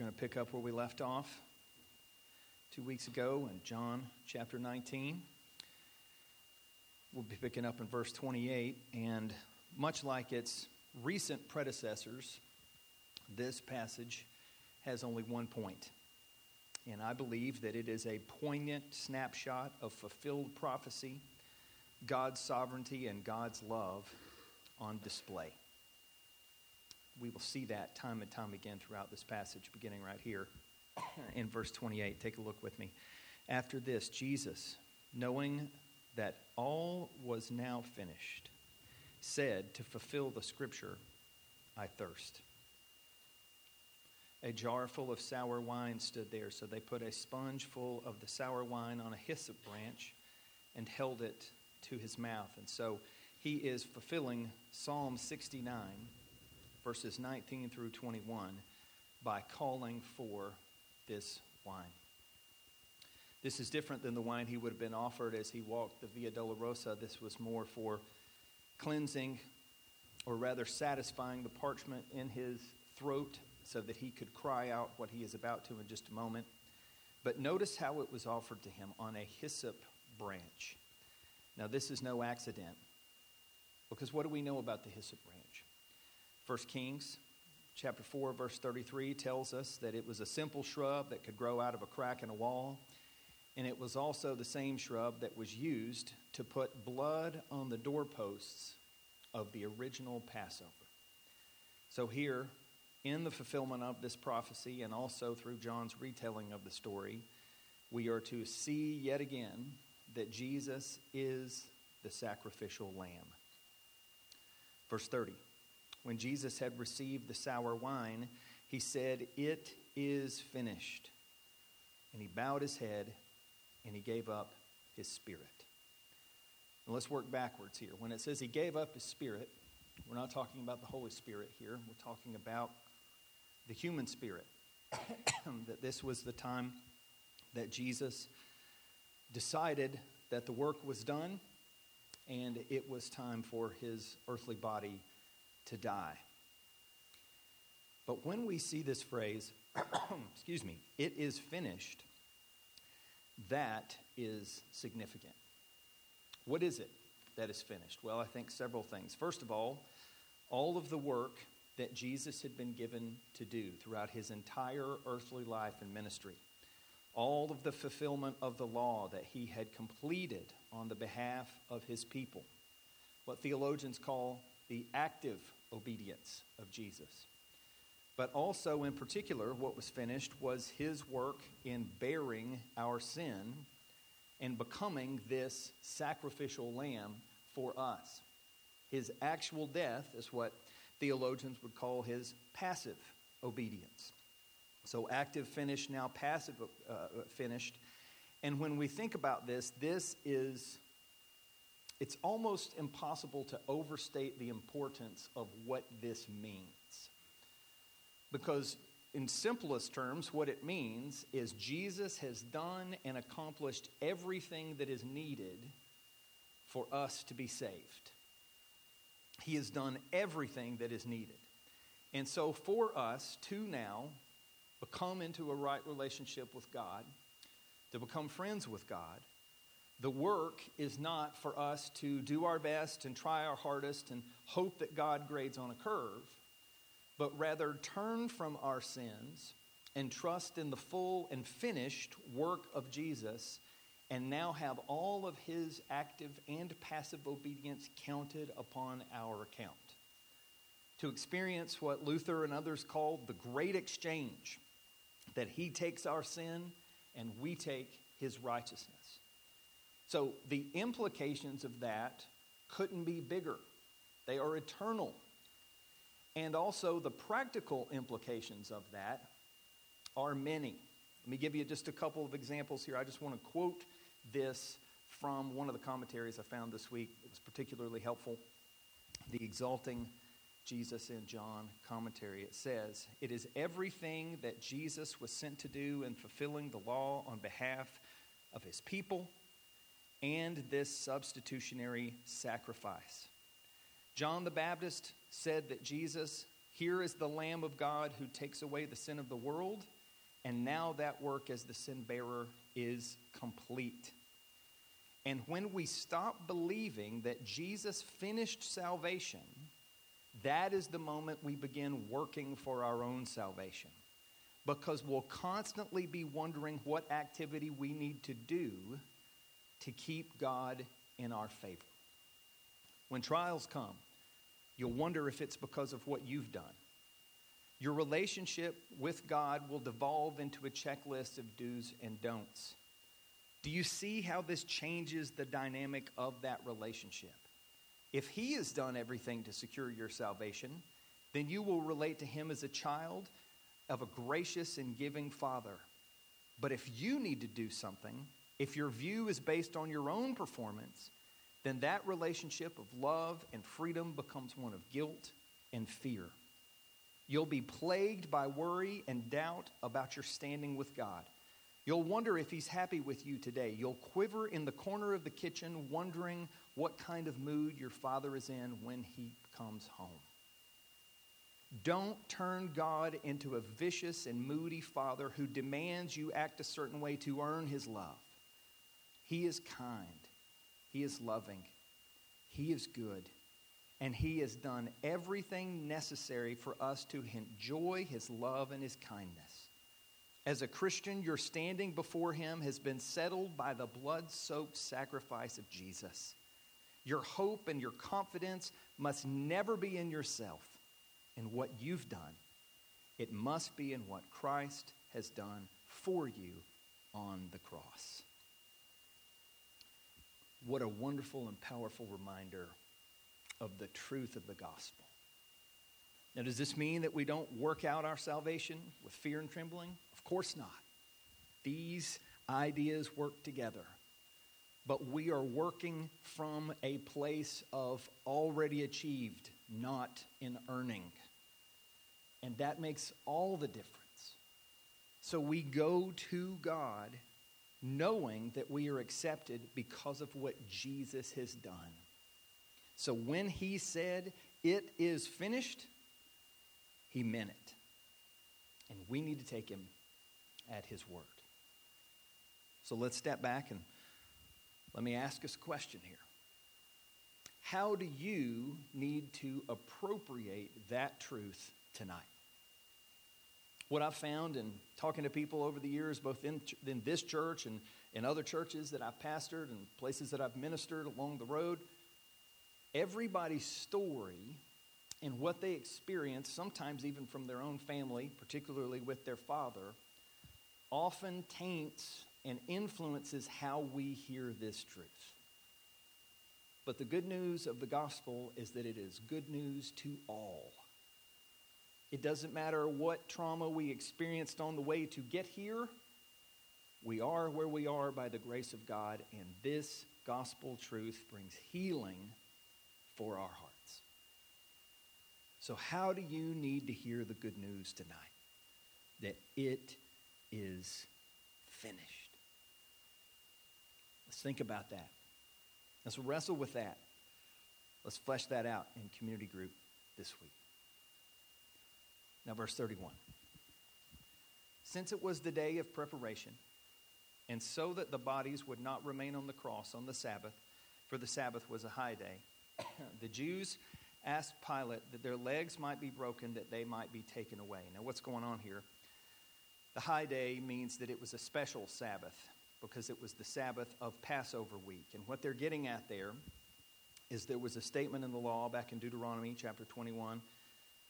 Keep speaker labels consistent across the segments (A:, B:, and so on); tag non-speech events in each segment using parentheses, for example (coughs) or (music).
A: going to pick up where we left off two weeks ago in John chapter 19. We'll be picking up in verse 28, and much like its recent predecessors, this passage has only one point. And I believe that it is a poignant snapshot of fulfilled prophecy, God's sovereignty, and God's love on display. We will see that time and time again throughout this passage, beginning right here (coughs) in verse 28. Take a look with me. After this, Jesus, knowing that all was now finished, said to fulfill the scripture, I thirst. A jar full of sour wine stood there, so they put a sponge full of the sour wine on a hyssop branch and held it to his mouth. And so he is fulfilling Psalm 69, verses 19 through 21, by calling for this wine. This is different than the wine he would have been offered as he walked the Via Dolorosa. This was more for cleansing, or rather satisfying the parchment in his throat so that he could cry out what he is about to in just a moment. But notice how it was offered to him on a hyssop branch. Now, this is no accident, because what do we know about the hyssop branch? 1 Kings chapter 4, verse 33 tells us that it was a simple shrub that could grow out of a crack in a wall. And it was also the same shrub that was used to put blood on the doorposts of the original Passover. So, here, in the fulfillment of this prophecy and also through John's retelling of the story, we are to see yet again that Jesus is the sacrificial lamb. Verse 30 When Jesus had received the sour wine, he said, It is finished. And he bowed his head and he gave up his spirit. And let's work backwards here. When it says he gave up his spirit, we're not talking about the Holy Spirit here. We're talking about the human spirit. (coughs) that this was the time that Jesus decided that the work was done and it was time for his earthly body to die. But when we see this phrase, (clears throat) excuse me, it is finished, that is significant. What is it that is finished? Well, I think several things. First of all, all of the work that Jesus had been given to do throughout his entire earthly life and ministry, all of the fulfillment of the law that he had completed on the behalf of his people, what theologians call the active obedience of Jesus. But also, in particular, what was finished was his work in bearing our sin and becoming this sacrificial lamb for us. His actual death is what theologians would call his passive obedience. So, active finished, now passive uh, finished. And when we think about this, this is, it's almost impossible to overstate the importance of what this means. Because in simplest terms, what it means is Jesus has done and accomplished everything that is needed for us to be saved. He has done everything that is needed. And so, for us to now become into a right relationship with God, to become friends with God, the work is not for us to do our best and try our hardest and hope that God grades on a curve but rather turn from our sins and trust in the full and finished work of Jesus, and now have all of his active and passive obedience counted upon our account. To experience what Luther and others called the great exchange that he takes our sin and we take his righteousness. So the implications of that couldn't be bigger, they are eternal and also, the practical implications of that are many. Let me give you just a couple of examples here. I just want to quote this from one of the commentaries I found this week. It was particularly helpful. The Exalting Jesus in John commentary. It says, It is everything that Jesus was sent to do in fulfilling the law on behalf of his people and this substitutionary sacrifice. John the Baptist said that Jesus Here is the Lamb of God who takes away the sin of the world, and now that work as the sin bearer is complete. And when we stop believing that Jesus finished salvation, that is the moment we begin working for our own salvation. Because we'll constantly be wondering what activity we need to do to keep God in our favor. When trials come, you'll wonder if it's because of what you've done. Your relationship with God will devolve into a checklist of do's and don'ts. Do you see how this changes the dynamic of that relationship? If He has done everything to secure your salvation, then you will relate to Him as a child of a gracious and giving Father. But if you need to do something, if your view is based on your own performance, then that relationship of love and freedom becomes one of guilt and fear. You'll be plagued by worry and doubt about your standing with God. You'll wonder if He's happy with you today. You'll quiver in the corner of the kitchen, wondering what kind of mood your Father is in when He comes home. Don't turn God into a vicious and moody Father who demands you act a certain way to earn His love. He is kind, He is loving, He is good, and He has done everything necessary for us to enjoy His love and His kindness. As a Christian, your standing before Him has been settled by the blood soaked sacrifice of Jesus. Your hope and your confidence must never be in yourself and what you've done. It must be in what Christ has done for you on the cross. What a wonderful and powerful reminder of the truth of the gospel. Now, does this mean that we don't work out our salvation with fear and trembling? Of course not. These ideas work together. But we are working from a place of already achieved, not in earning. And that makes all the difference. So we go to God knowing that we are accepted because of what Jesus has done. So when he said, It is finished, he meant it. And we need to take him at his word. So let's step back and let me ask us a question here. How do you need to appropriate that truth tonight? What I've found in talking to people over the years, both in, in this church and in other churches that I've pastored and places that I've ministered along the road, everybody's story and what they experience, sometimes even from their own family, particularly with their father, often taints and influences how we hear this truth. But the good news of the gospel is that it is good news to all. It doesn't matter what trauma we experienced on the way to get here, we are where we are by the grace of God, and this gospel truth brings healing for our hearts. So, how do you need to hear the good news tonight? That it is finished. Let's think about that. Let's wrestle with that. Let's flesh that out in community group this week. Now, verse 31. Since it was the day of preparation, and so that the bodies would not remain on the cross on the Sabbath, for the Sabbath was a high day, (clears throat) the Jews asked Pilate that their legs might be broken, that they might be taken away. Now, what's going on here? The high day means that it was a special Sabbath because it was the Sabbath of Passover week. And what they're getting at there is there was a statement in the law back in Deuteronomy chapter 21,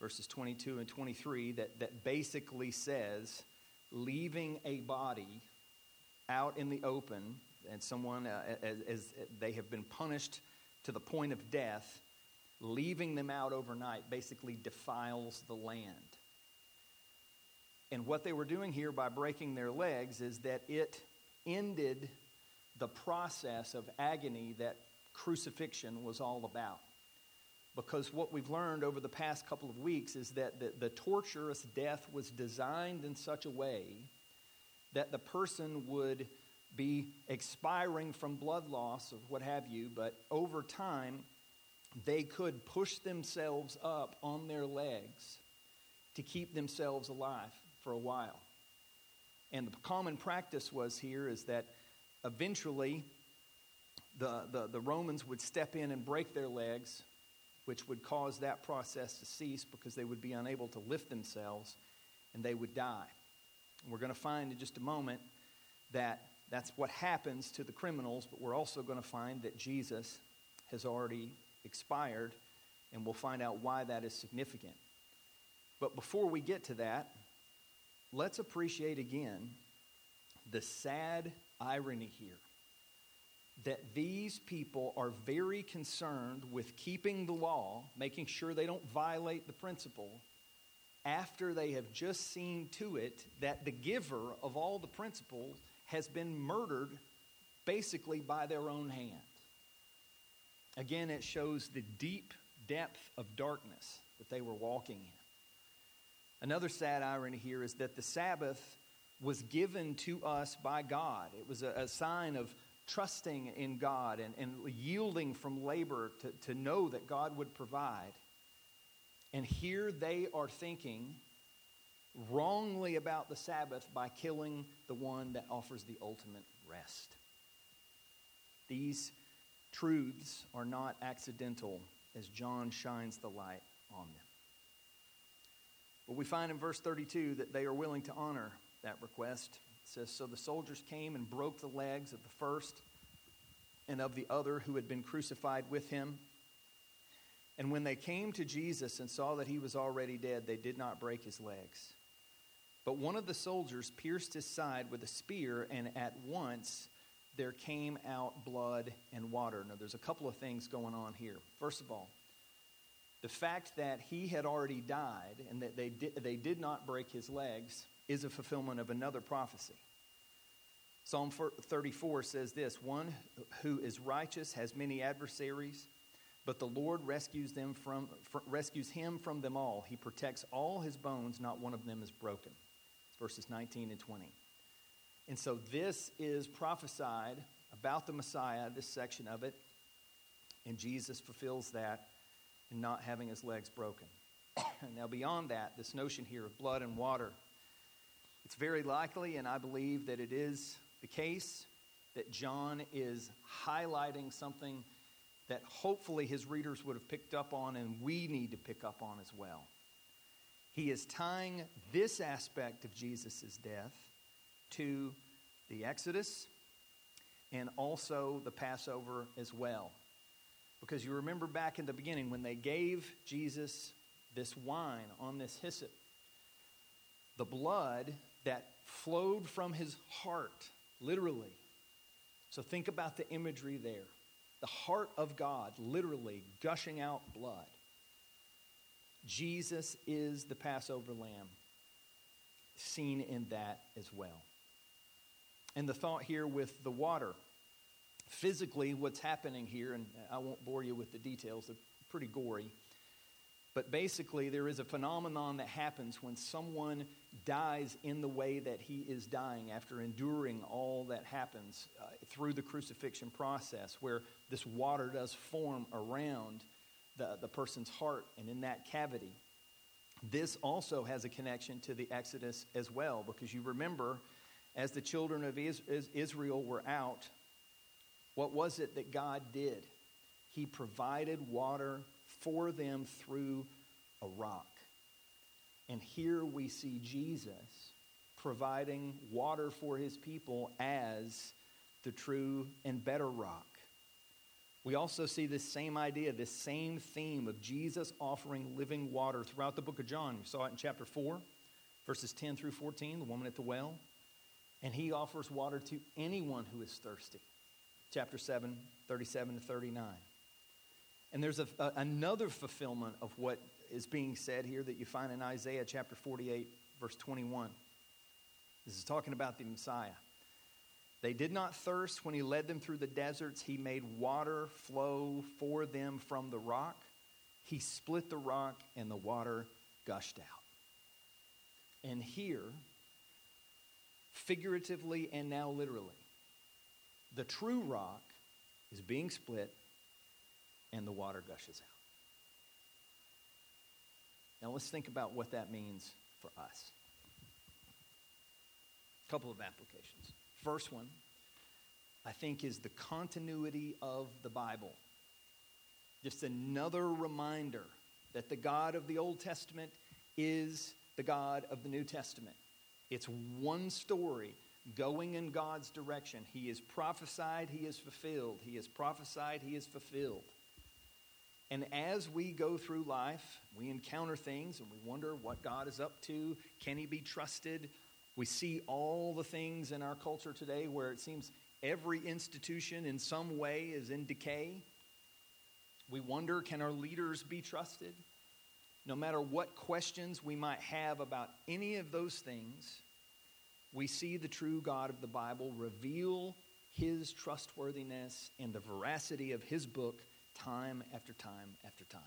A: verses 22 and 23, that, that basically says leaving a body out in the open and someone, uh, as, as they have been punished to the point of death, leaving them out overnight basically defiles the land. And what they were doing here by breaking their legs is that it ended the process of agony that crucifixion was all about. Because what we've learned over the past couple of weeks is that the, the torturous death was designed in such a way that the person would be expiring from blood loss or what have you, but over time, they could push themselves up on their legs to keep themselves alive for a while. And the common practice was here is that eventually the, the, the Romans would step in and break their legs, which would cause that process to cease because they would be unable to lift themselves and they would die. We're going to find in just a moment that that's what happens to the criminals, but we're also going to find that Jesus has already expired, and we'll find out why that is significant. But before we get to that, let's appreciate again the sad irony here that these people are very concerned with keeping the law, making sure they don't violate the principle, after they have just seen to it that the giver of all the principles has been murdered basically by their own hand. Again, it shows the deep depth of darkness that they were walking in. Another sad irony here is that the Sabbath was given to us by God. It was a, a sign of trusting in God and, and yielding from labor to, to know that God would provide. And here they are thinking wrongly about the Sabbath by killing the one that offers the ultimate rest. These truths are not accidental as John shines the light on them. But we find in verse 32 that they are willing to honor that request. Says So the soldiers came and broke the legs of the first and of the other who had been crucified with him. And when they came to Jesus and saw that he was already dead, they did not break his legs. But one of the soldiers pierced his side with a spear, and at once there came out blood and water. Now, there's a couple of things going on here. First of all, the fact that he had already died and that they did, they did not break his legs is a fulfillment of another prophecy. Psalm 34 says this One who is righteous has many adversaries, but the Lord rescues, them from, rescues him from them all. He protects all his bones, not one of them is broken. It's verses 19 and 20. And so this is prophesied about the Messiah, this section of it, and Jesus fulfills that and not having his legs broken. (coughs) now, beyond that, this notion here of blood and water, it's very likely, and I believe that it is the case, that John is highlighting something that hopefully his readers would have picked up on and we need to pick up on as well. He is tying this aspect of Jesus' death to the Exodus and also the Passover as well. Because you remember back in the beginning when they gave Jesus this wine on this hyssop, the blood that flowed from his heart, literally. So think about the imagery there. The heart of God, literally gushing out blood. Jesus is the Passover lamb, seen in that as well. And the thought here with the water physically what's happening here, and I won't bore you with the details, they're pretty gory. But basically, there is a phenomenon that happens when someone dies in the way that he is dying after enduring all that happens uh, through the crucifixion process, where this water does form around the, the person's heart and in that cavity. This also has a connection to the Exodus as well, because you remember, as the children of Israel were out what was it that God did? He provided water for them through a rock. And here we see Jesus providing water for his people as the true and better rock. We also see this same idea, this same theme of Jesus offering living water throughout the book of John. We saw it in chapter 4, verses 10 through 14, the woman at the well. And he offers water to anyone who is thirsty chapter 7, 37 to 39. And there's a, a, another fulfillment of what is being said here that you find in Isaiah chapter 48, verse 21. This is talking about the Messiah. They did not thirst when he led them through the deserts. He made water flow for them from the rock. He split the rock, and the water gushed out. And here, figuratively and now literally, the true rock is being split and the water gushes out. Now let's think about what that means for us. A couple of applications. First one, I think, is the continuity of the Bible. Just another reminder that the God of the Old Testament is the God of the New Testament. It's one story going in God's direction. He is prophesied, he is fulfilled. He is prophesied, he is fulfilled. And as we go through life, we encounter things and we wonder what God is up to. Can he be trusted? We see all the things in our culture today where it seems every institution in some way is in decay. We wonder can our leaders be trusted? No matter what questions we might have about any of those things, we see the true God of the Bible reveal his trustworthiness and the veracity of his book time after time after time.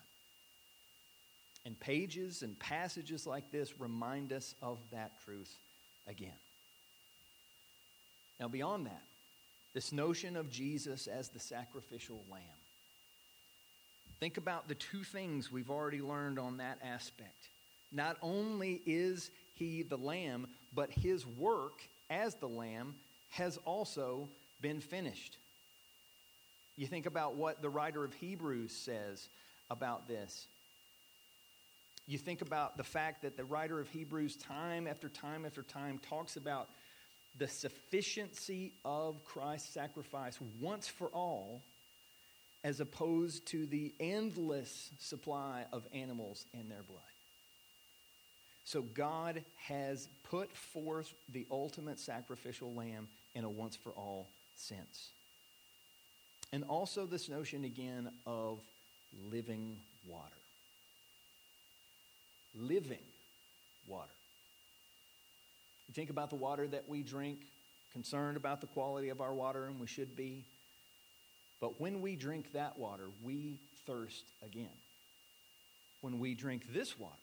A: And pages and passages like this remind us of that truth again. Now, beyond that, this notion of Jesus as the sacrificial lamb. Think about the two things we've already learned on that aspect. Not only is he the lamb, but his work as the lamb has also been finished. You think about what the writer of Hebrews says about this. You think about the fact that the writer of Hebrews, time after time after time, talks about the sufficiency of Christ's sacrifice once for all, as opposed to the endless supply of animals and their blood. So God has put forth the ultimate sacrificial lamb in a once for all sense. And also, this notion again of living water. Living water. You think about the water that we drink, concerned about the quality of our water, and we should be. But when we drink that water, we thirst again. When we drink this water,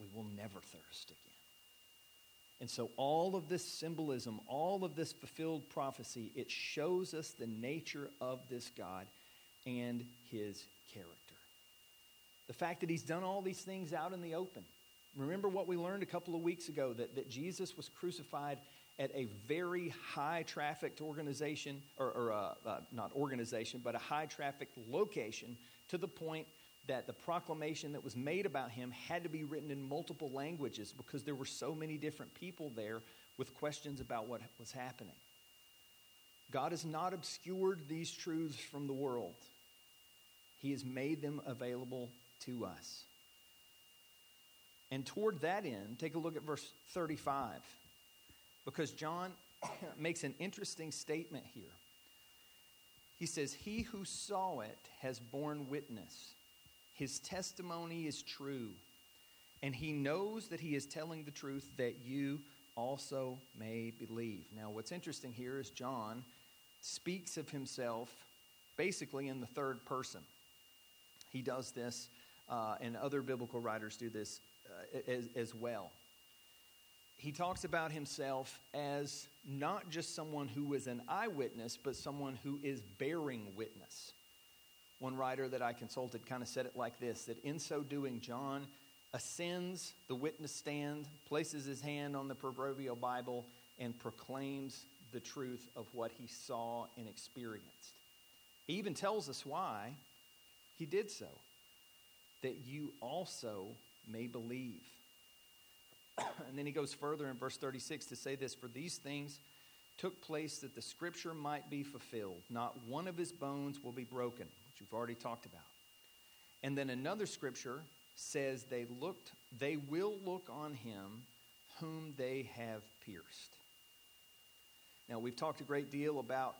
A: we will never thirst again. And so, all of this symbolism, all of this fulfilled prophecy, it shows us the nature of this God and his character. The fact that he's done all these things out in the open. Remember what we learned a couple of weeks ago that, that Jesus was crucified at a very high trafficked organization, or, or uh, uh, not organization, but a high trafficked location to the point that the proclamation that was made about him had to be written in multiple languages because there were so many different people there with questions about what was happening. God has not obscured these truths from the world, He has made them available to us. And toward that end, take a look at verse 35, because John (coughs) makes an interesting statement here. He says, He who saw it has borne witness his testimony is true, and he knows that he is telling the truth that you also may believe. Now, what's interesting here is John speaks of himself basically in the third person. He does this, uh, and other biblical writers do this uh, as, as well. He talks about himself as not just someone who is an eyewitness, but someone who is bearing witness. One writer that I consulted kind of said it like this that in so doing, John ascends the witness stand, places his hand on the proverbial Bible, and proclaims the truth of what he saw and experienced. He even tells us why he did so that you also may believe. (clears throat) and then he goes further in verse 36 to say this For these things took place that the scripture might be fulfilled. Not one of his bones will be broken which we've already talked about. And then another scripture says they looked they will look on him whom they have pierced. Now we've talked a great deal about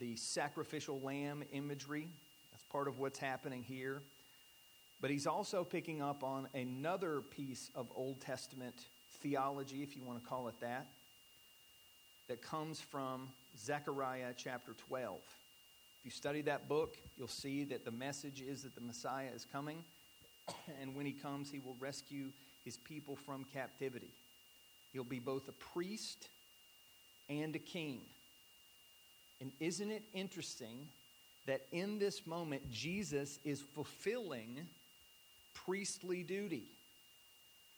A: the sacrificial lamb imagery. That's part of what's happening here. But he's also picking up on another piece of Old Testament theology, if you want to call it that, that comes from Zechariah chapter 12. If you study that book, you'll see that the message is that the Messiah is coming, (clears throat) and when he comes, he will rescue his people from captivity. He'll be both a priest and a king. And isn't it interesting that in this moment, Jesus is fulfilling priestly duty,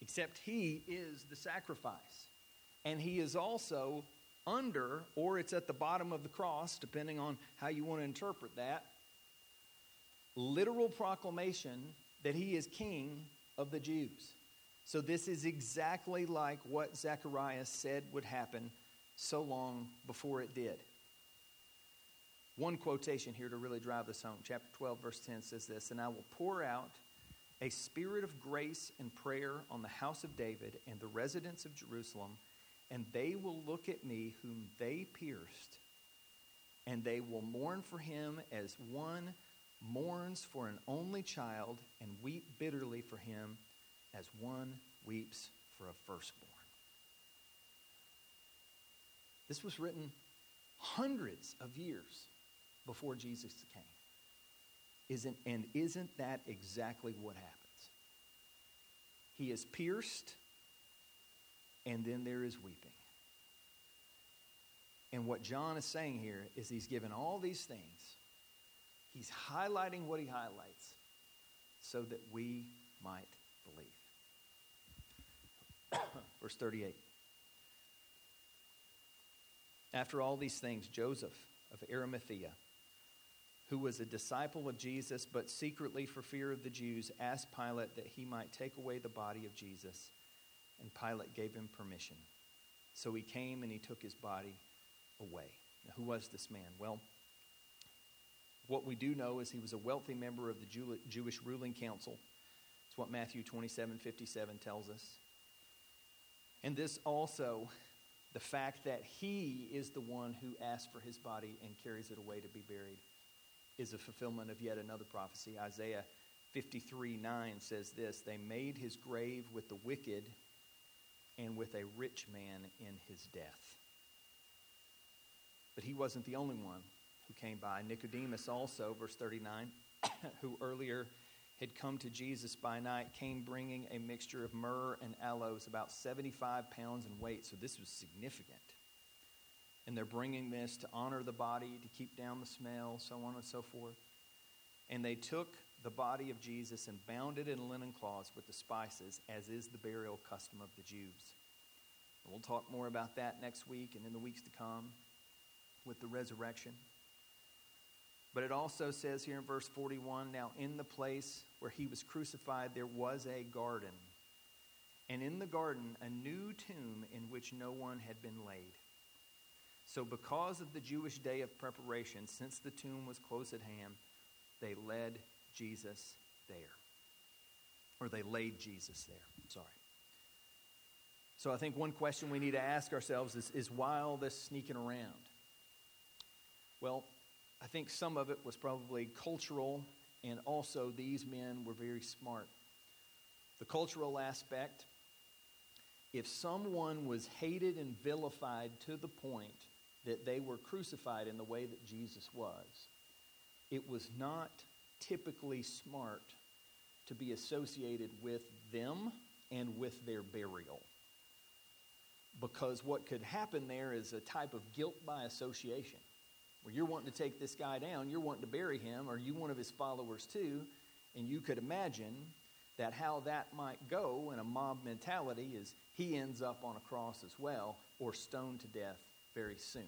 A: except he is the sacrifice. And he is also under, or it's at the bottom of the cross, depending on how you want to interpret that, literal proclamation that he is king of the Jews. So, this is exactly like what Zechariah said would happen so long before it did. One quotation here to really drive this home. Chapter 12, verse 10 says this And I will pour out a spirit of grace and prayer on the house of David and the residents of Jerusalem, and they will look at me whom they pierced, and they will mourn for him as one mourns for an only child, and weep bitterly for him as one weeps for a firstborn. This was written hundreds of years before Jesus came. Isn't, and isn't that exactly what happens? He is pierced, and then there is weeping. And what John is saying here is he's given all these things. He's highlighting what he highlights so that we might believe. (coughs) Verse 38. After all these things, Joseph of Arimathea, who was a disciple of Jesus, but secretly for fear of the Jews, asked Pilate that he might take away the body of Jesus. And Pilate gave him permission. So he came and he took his body away. Now, who was this man? Well, what we do know is he was a wealthy member of the Jewish ruling council. It's what Matthew 27 57 tells us. And this also the fact that he is the one who asked for his body and carries it away to be buried is a fulfillment of yet another prophecy. Isaiah 53 9 says this They made his grave with the wicked and with a rich man in his death. But he wasn't the only one who came by. Nicodemus also, verse 39, (coughs) who earlier had come to Jesus by night came bringing a mixture of myrrh and aloes, about 75 pounds in weight. So this was significant. And they're bringing this to honor the body, to keep down the smell, so on and so forth. And they took the body of Jesus and bound it in linen cloths with the spices, as is the burial custom of the Jews. And we'll talk more about that next week and in the weeks to come with the resurrection. But it also says here in verse 41 now, in the place where he was crucified, there was a garden. And in the garden, a new tomb in which no one had been laid. So, because of the Jewish day of preparation, since the tomb was close at hand, they led Jesus there. Or they laid Jesus there. Sorry. So, I think one question we need to ask ourselves is, is why all this sneaking around? Well, I think some of it was probably cultural, and also these men were very smart. The cultural aspect if someone was hated and vilified to the point that they were crucified in the way that Jesus was, it was not typically smart to be associated with them and with their burial. Because what could happen there is a type of guilt by association where you're wanting to take this guy down, you're wanting to bury him, or you one of his followers too, and you could imagine that how that might go in a mob mentality is he ends up on a cross as well or stoned to death very soon.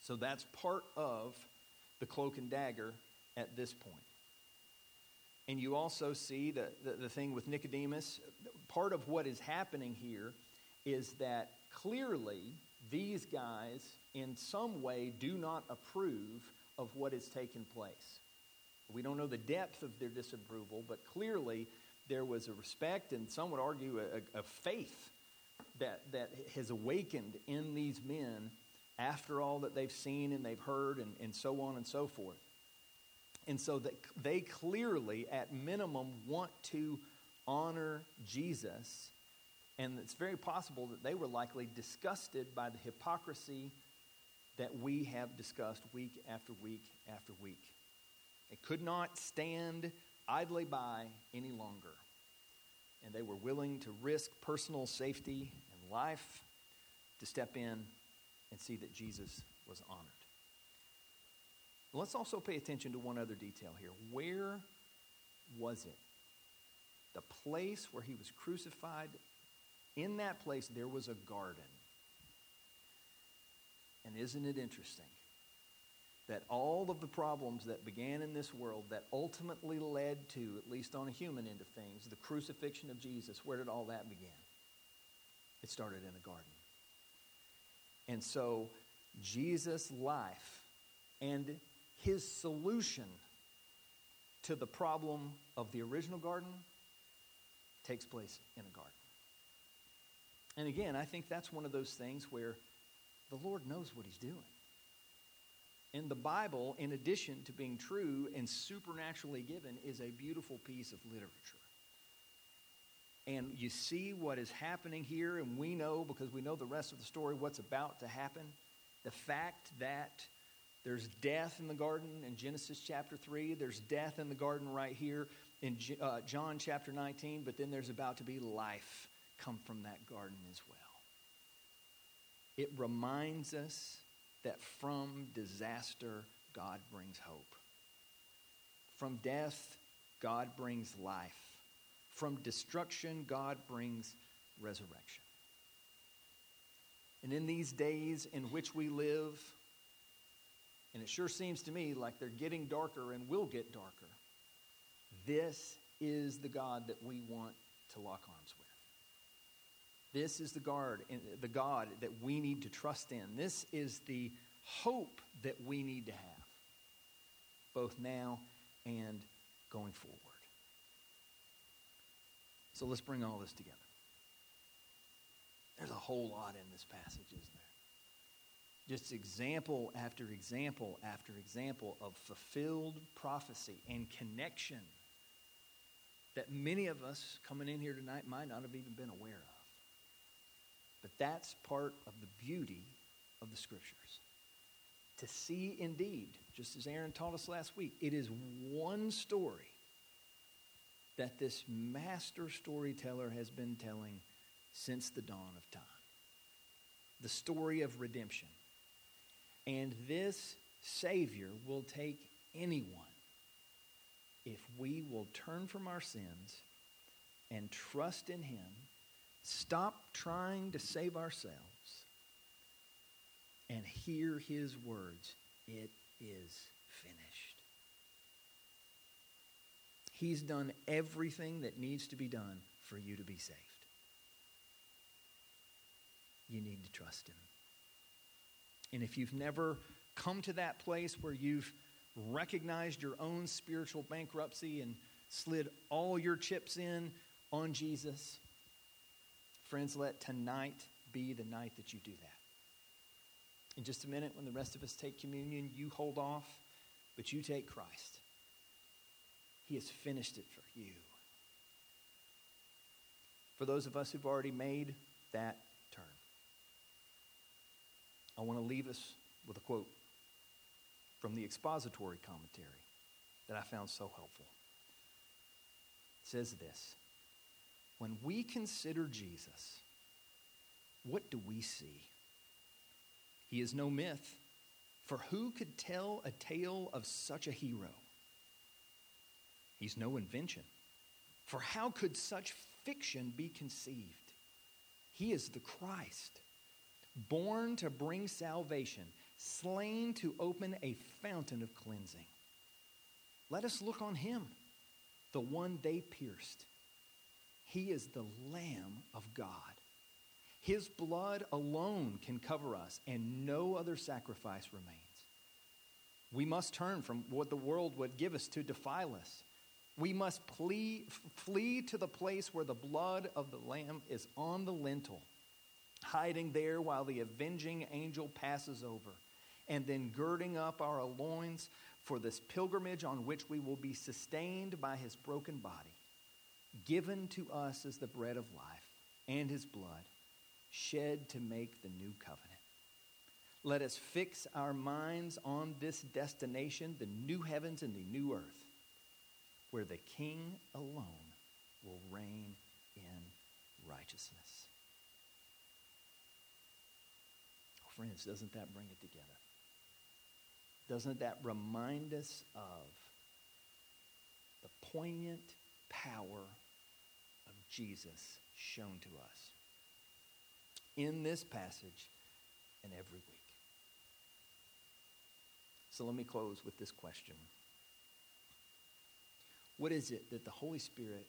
A: So that's part of the cloak and dagger at this point. And you also see the, the, the thing with Nicodemus. Part of what is happening here is that clearly these guys, in some way, do not approve of what has taken place. We don't know the depth of their disapproval, but clearly there was a respect and some would argue a, a, faith that, that has awakened in these men after all that they've seen and they've heard and, and so on and so forth. And so that they clearly, at minimum, want to honor Jesus and it's very possible that they were likely disgusted by the hypocrisy that we have discussed week after week after week. They could not stand idly by any longer. And they were willing to risk personal safety and life to step in and see that Jesus was honored. Let's also pay attention to one other detail here. Where was it the place where he was crucified, in that place, there was a garden. And isn't it interesting that all of the problems that began in this world that ultimately led to, at least on a human end of things, the crucifixion of Jesus, where did all that begin? It started in a garden. And so, Jesus' life and his solution to the problem of the original garden takes place in a garden. And again, I think that's one of those things where the Lord knows what he's doing. And the Bible, in addition to being true and supernaturally given, is a beautiful piece of literature. And you see what is happening here, and we know, because we know the rest of the story, what's about to happen. The fact that there's death in the garden in Genesis chapter 3, there's death in the garden right here in uh, John chapter 19, but then there's about to be life come from that garden as well. It reminds us that from disaster, God brings hope. From death, God brings life. From destruction, God brings resurrection. And in these days in which we live, and it sure seems to me like they're getting darker and will get darker, this is the God that we want to lock arms with. This is the guard, the God that we need to trust in. This is the hope that we need to have, both now and going forward. So let's bring all this together. There's a whole lot in this passage, isn't there? Just example after example after example of fulfilled prophecy and connection that many of us coming in here tonight might not have even been aware of. But that's part of the beauty of the scriptures. To see indeed, just as Aaron taught us last week, it is one story that this master storyteller has been telling since the dawn of time the story of redemption. And this Savior will take anyone if we will turn from our sins and trust in Him, stop trying to save ourselves, and hear His words It is finished. He's done everything that needs to be done for you to be saved. You need to trust Him. And if you've never come to that place where you've recognized your own spiritual bankruptcy and slid all your chips in on Jesus, friends, let tonight be the night that you do that. In just a minute, when the rest of us take communion, you hold off, but you take Christ. He has finished it for you. For those of us who've already made that I want to leave us with a quote from the expository commentary that I found so helpful. It says this When we consider Jesus, what do we see? He is no myth, for who could tell a tale of such a hero? He's no invention, for how could such fiction be conceived? He is the Christ born to bring salvation, slain to open a fountain of cleansing. Let us look on him, the one they pierced. He is the Lamb of God. His blood alone can cover us, and no other sacrifice remains. We must turn from what the world would give us to defile us. We must flee to the place where the blood of the Lamb is on the lintel hiding there while the avenging angel passes over, and then girding up our loins for this pilgrimage on which we will be sustained by his broken body, given to us as the bread of life, and his blood, shed to make the new covenant. Let us fix our minds on this destination, the new heavens and the new earth, where the King alone will reign in righteousness. Friends, doesn't that bring it together? Doesn't that remind us of the poignant power of Jesus shown to us in this passage and every week. So let me close with this question What is it that the Holy Spirit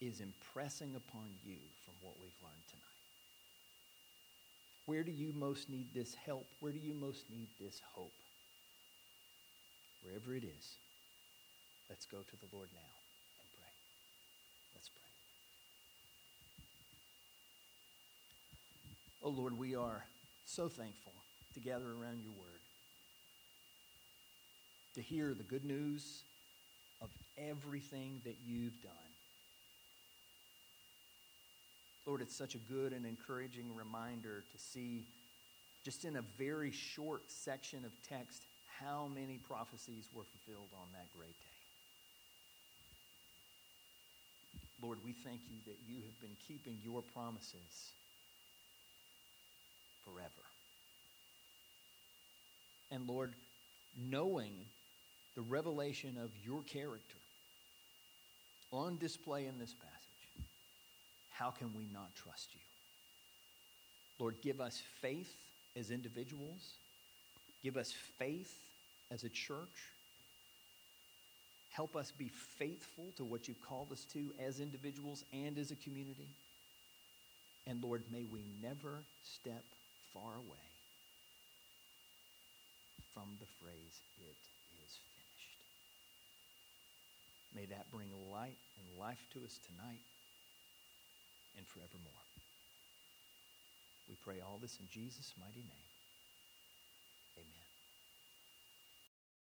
A: is impressing upon you from what we've learned tonight? Where do you most need this help? Where do you most need this hope? Wherever it is, let's go to the Lord now and pray. Let's pray. Oh Lord, we are so thankful to gather around your word, to hear the good news of everything that you've done. Lord, it's such a good and encouraging reminder to see, just in a very short section of text, how many prophecies were fulfilled on that great day. Lord, we thank you that you have been keeping your promises forever. And Lord, knowing the revelation of your character on display in this passage, how can we not trust you? Lord, give us faith as individuals. Give us faith as a church. Help us be faithful to what you've called us to as individuals and as a community. And Lord, may we never step far away from the phrase, it is finished. May that bring light and life to us tonight and forevermore. We pray all this in Jesus' mighty name.